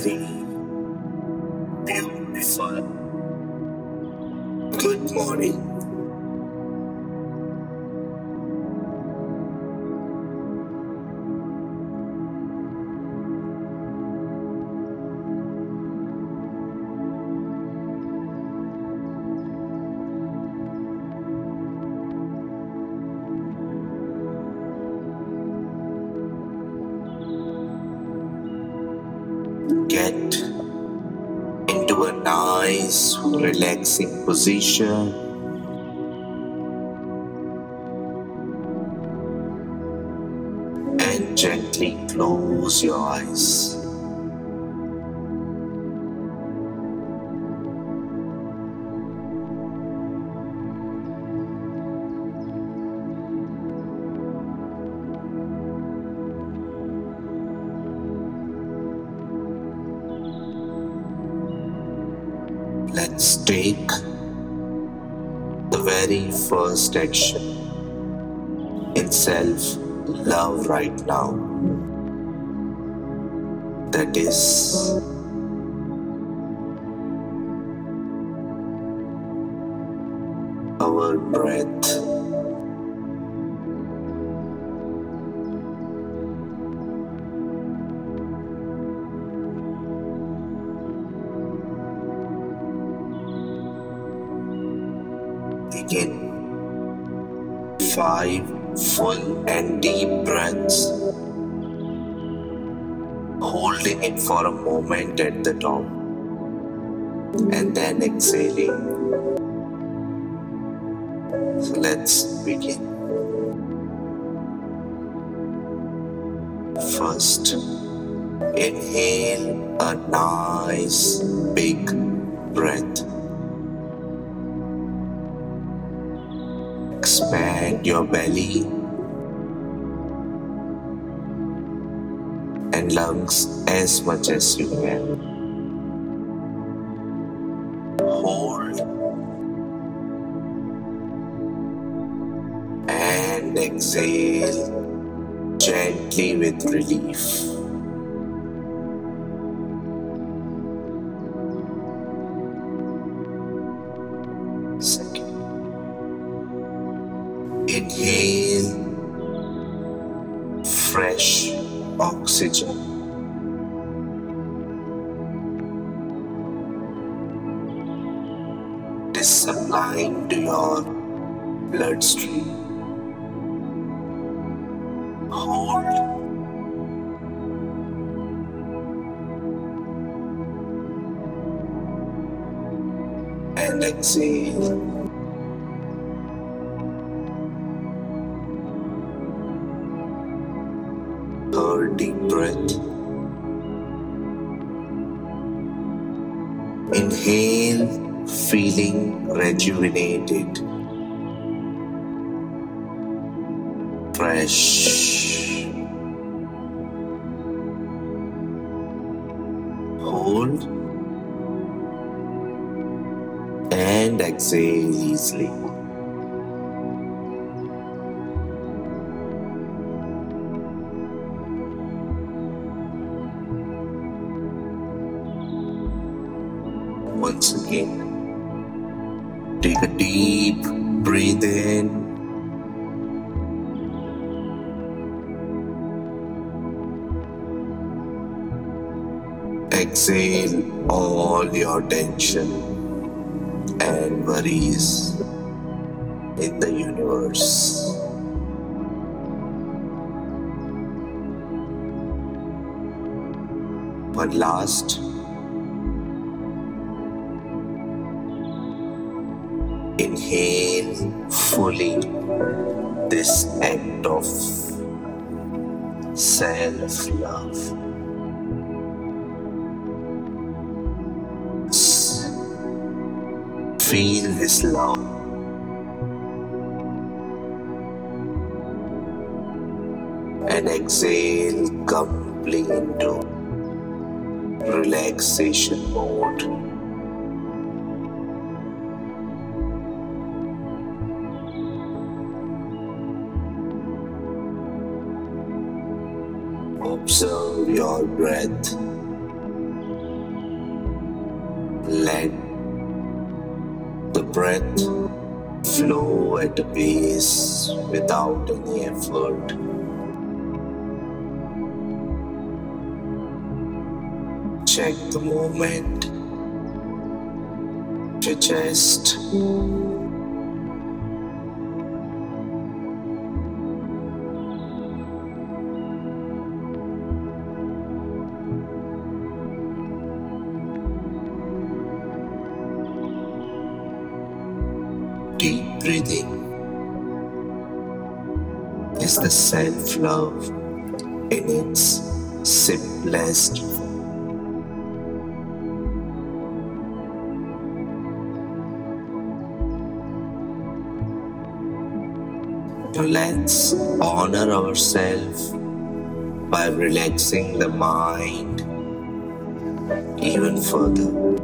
very Get into a nice, relaxing position. And gently close your eyes. The very first action in self love right now. That is our breath. It for a moment at the top, and then exhaling. So let's begin. First, inhale a nice big breath. Expand your belly and lungs as much as you can. Hold and exhale gently with relief. Second, inhale oxygen. It is to your bloodstream. Hold and exhale. Inhale, feeling rejuvenated, fresh. Hold and exhale easily. Exhale all your tension and worries in the universe. One last. Inhale fully this act of self love. Feel this love. And exhale completely into relaxation mode. Observe your breath Let breath flow at a pace without any effort. Check the movement of your chest. Breathing is the self love in its simplest form. So let's honor ourselves by relaxing the mind even further.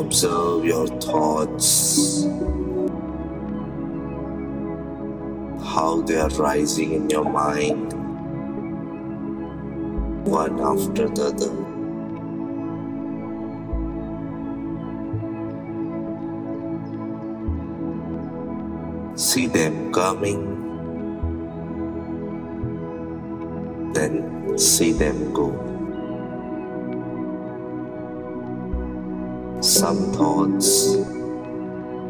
Observe your thoughts, how they are rising in your mind, one after the other. See them coming, then see them go. Some thoughts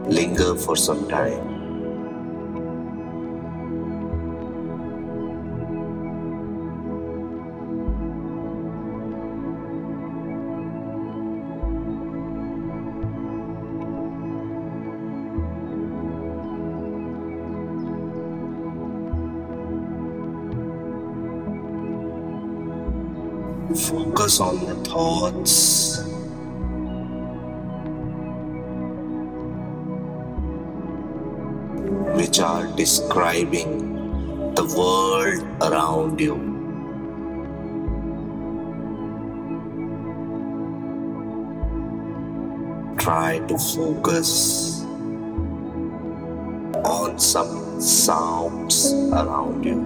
linger for some time. Focus on the thoughts. Which are describing the world around you. Try to focus on some sounds around you.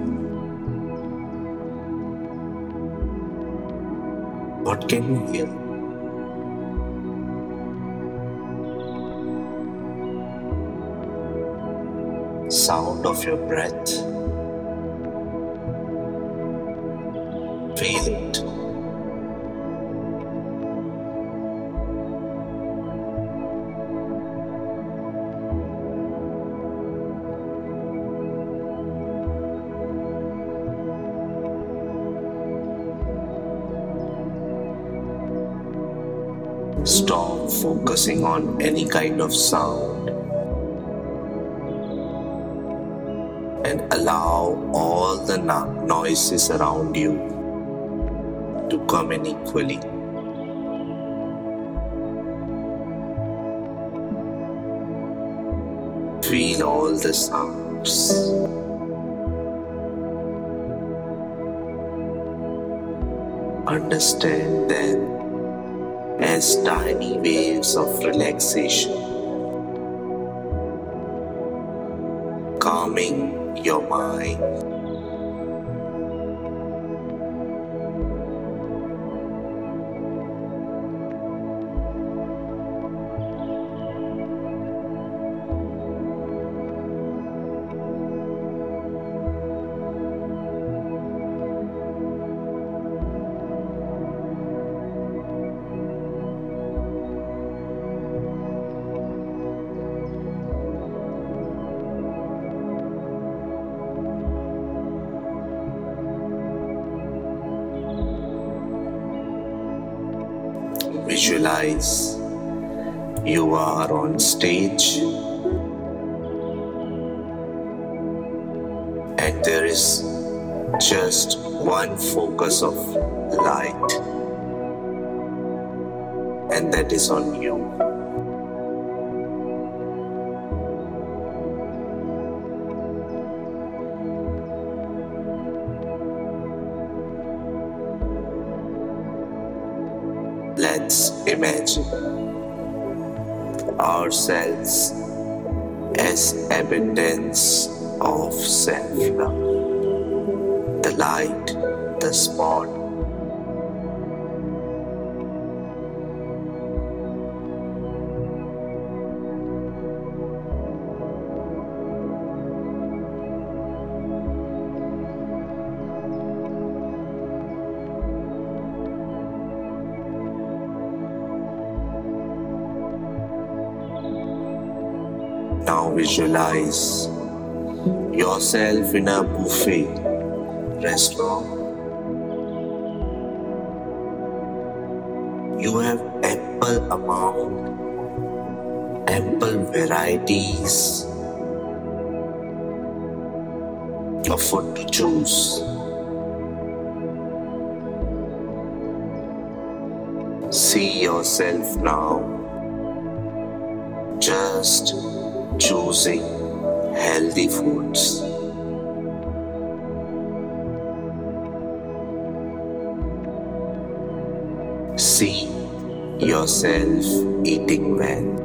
What can you hear? Sound of your breath. Feel it. Stop focusing on any kind of sound allow all the no- noises around you to come in equally. Feel all the sounds. Understand them as tiny waves of relaxation, calming your mind. Visualize you are on stage and there is just one focus of light, and that is on you. Imagine ourselves as abundance of self love. The light, the spot, visualize yourself in a buffet restaurant. You have ample amount, ample varieties of food to choose. See yourself now just choosing healthy foods. See yourself eating well.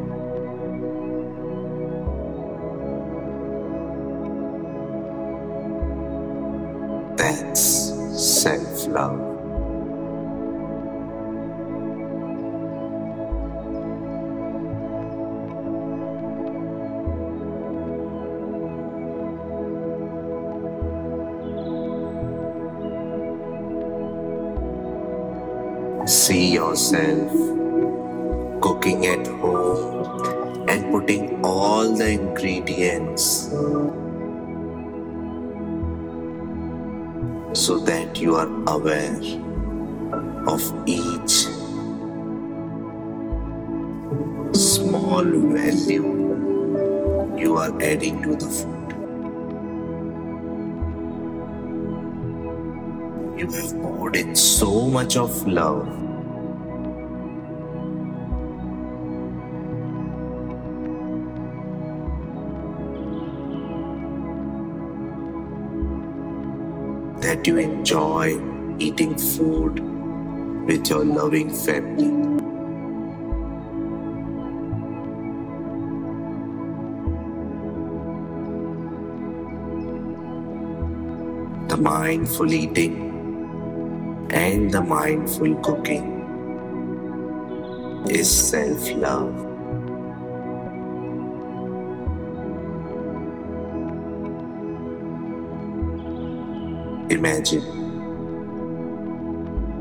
See yourself cooking at home and putting all the ingredients so that you are aware of each small value you are adding to the food. You have poured in so much of love. You enjoy eating food with your loving family. The mindful eating and the mindful cooking is self love. Imagine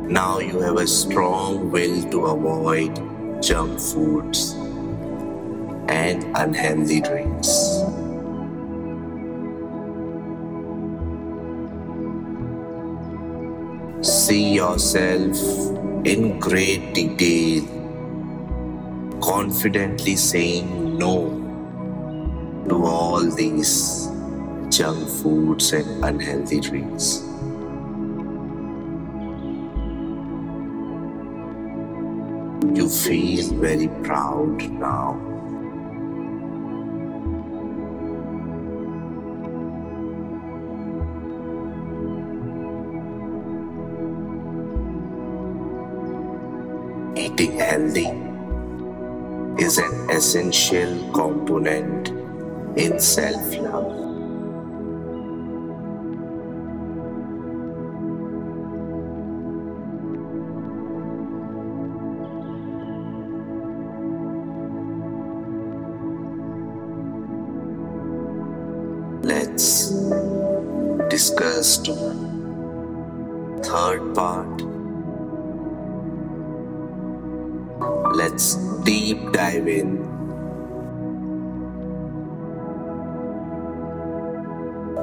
now you have a strong will to avoid junk foods and unhealthy drinks. See yourself in great detail, confidently saying no to all these junk foods and unhealthy drinks. You feel very proud now. Eating healthy is an essential component in self love. Third part. Let's deep dive in.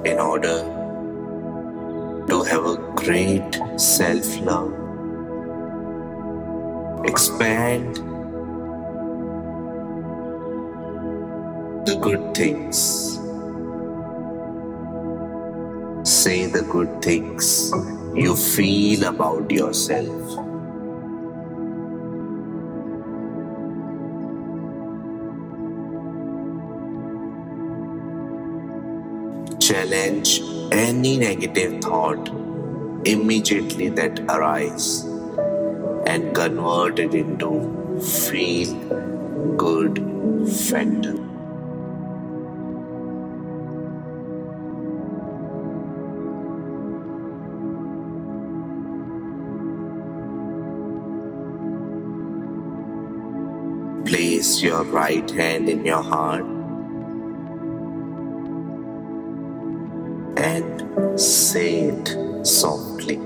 In order to have a great self love, expand the good things. Say the good things you feel about yourself. Challenge any negative thought immediately that arise and convert it into feel good factor. Place your right hand in your heart and say it softly.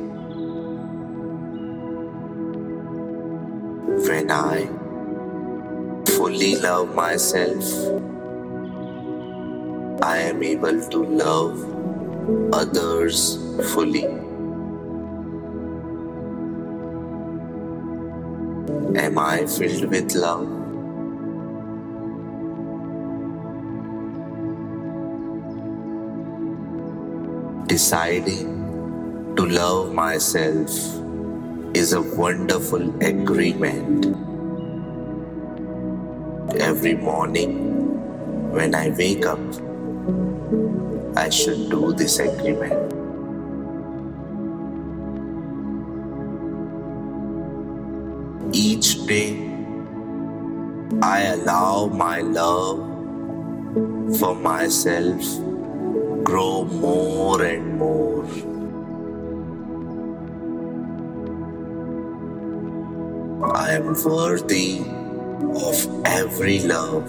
When I fully love myself, I am able to love others fully. Am I filled with love? Deciding to love myself is a wonderful agreement. Every morning when I wake up, I should do this agreement. Each day, I allow my love for myself grow more and more. I am worthy of every love.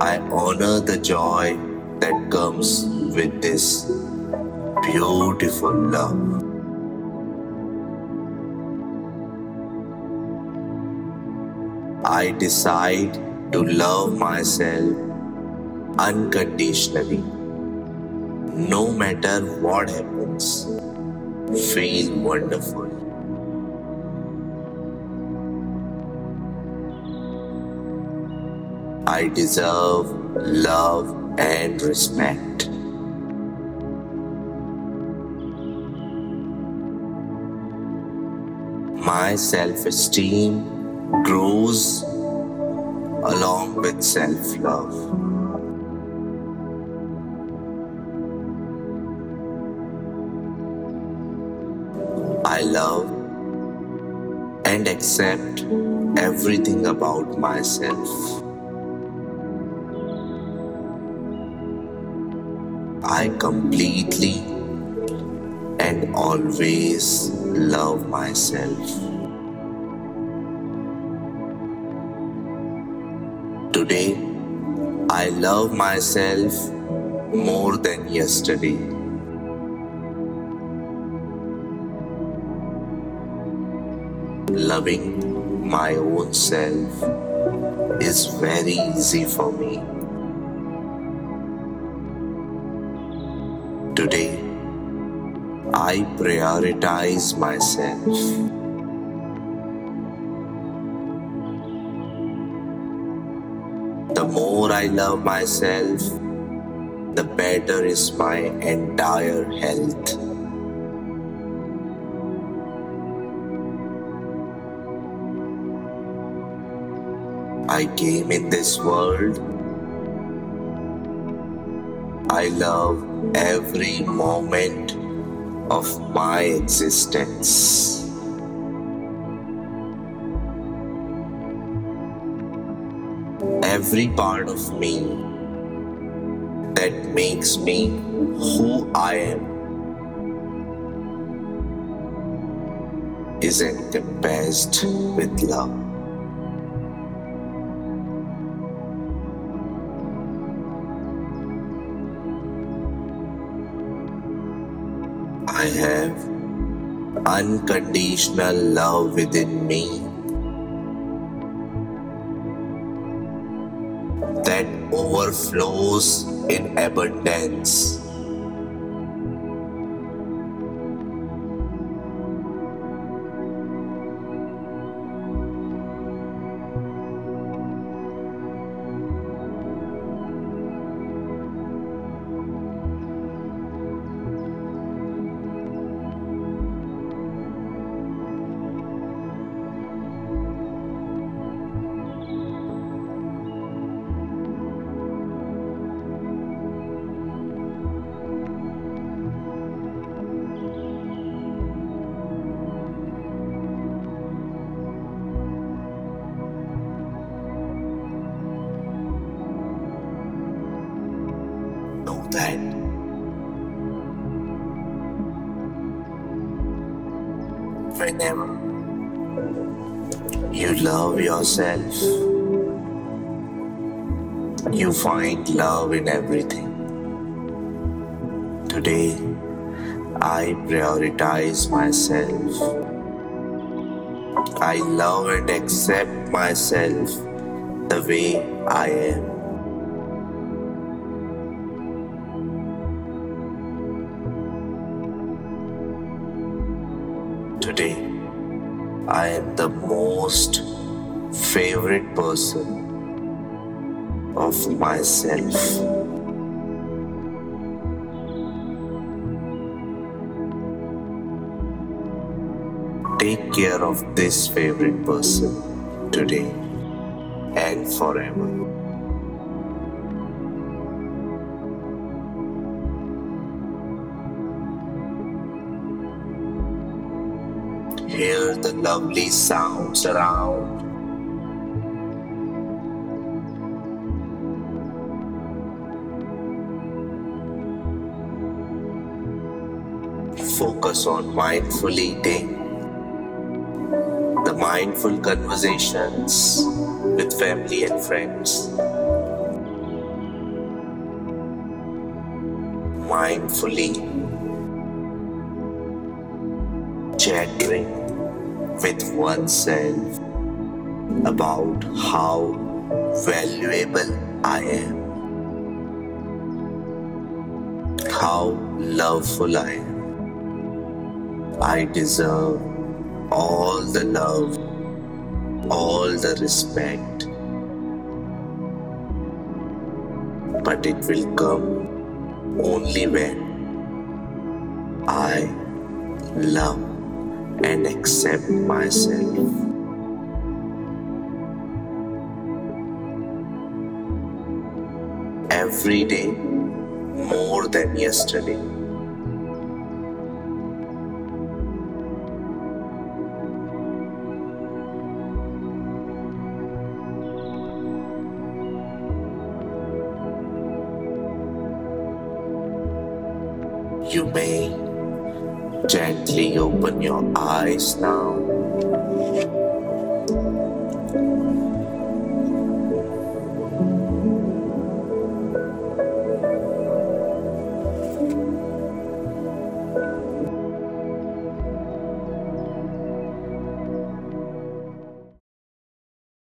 I honor the joy that comes with this beautiful love. I decide to love myself unconditionally. No matter what happens, feel wonderful. I deserve love and respect. My self esteem grows along with self love. I love and accept everything about myself. I completely and always love myself. Today, I love myself more than yesterday. Loving my own self is very easy for me. Today, I prioritize myself. I love myself, the better is my entire health. I came in this world. I love every moment of my existence. Every part of me that makes me who I am is encompassed with love. I have unconditional love within me overflows in abundance. Whenever you love yourself, you find love in everything. Today, I prioritize myself. I love and accept myself the way I am. Person of myself. Take care of this favorite person today and forever. Hear the lovely sounds around. Focus on mindful eating, the mindful conversations with family and friends. Mindfully chattering with oneself about how valuable I am, how loveful I am. I deserve all the love, all the respect. But it will come only when I love and accept myself. Every day more than yesterday. You may gently open your eyes now.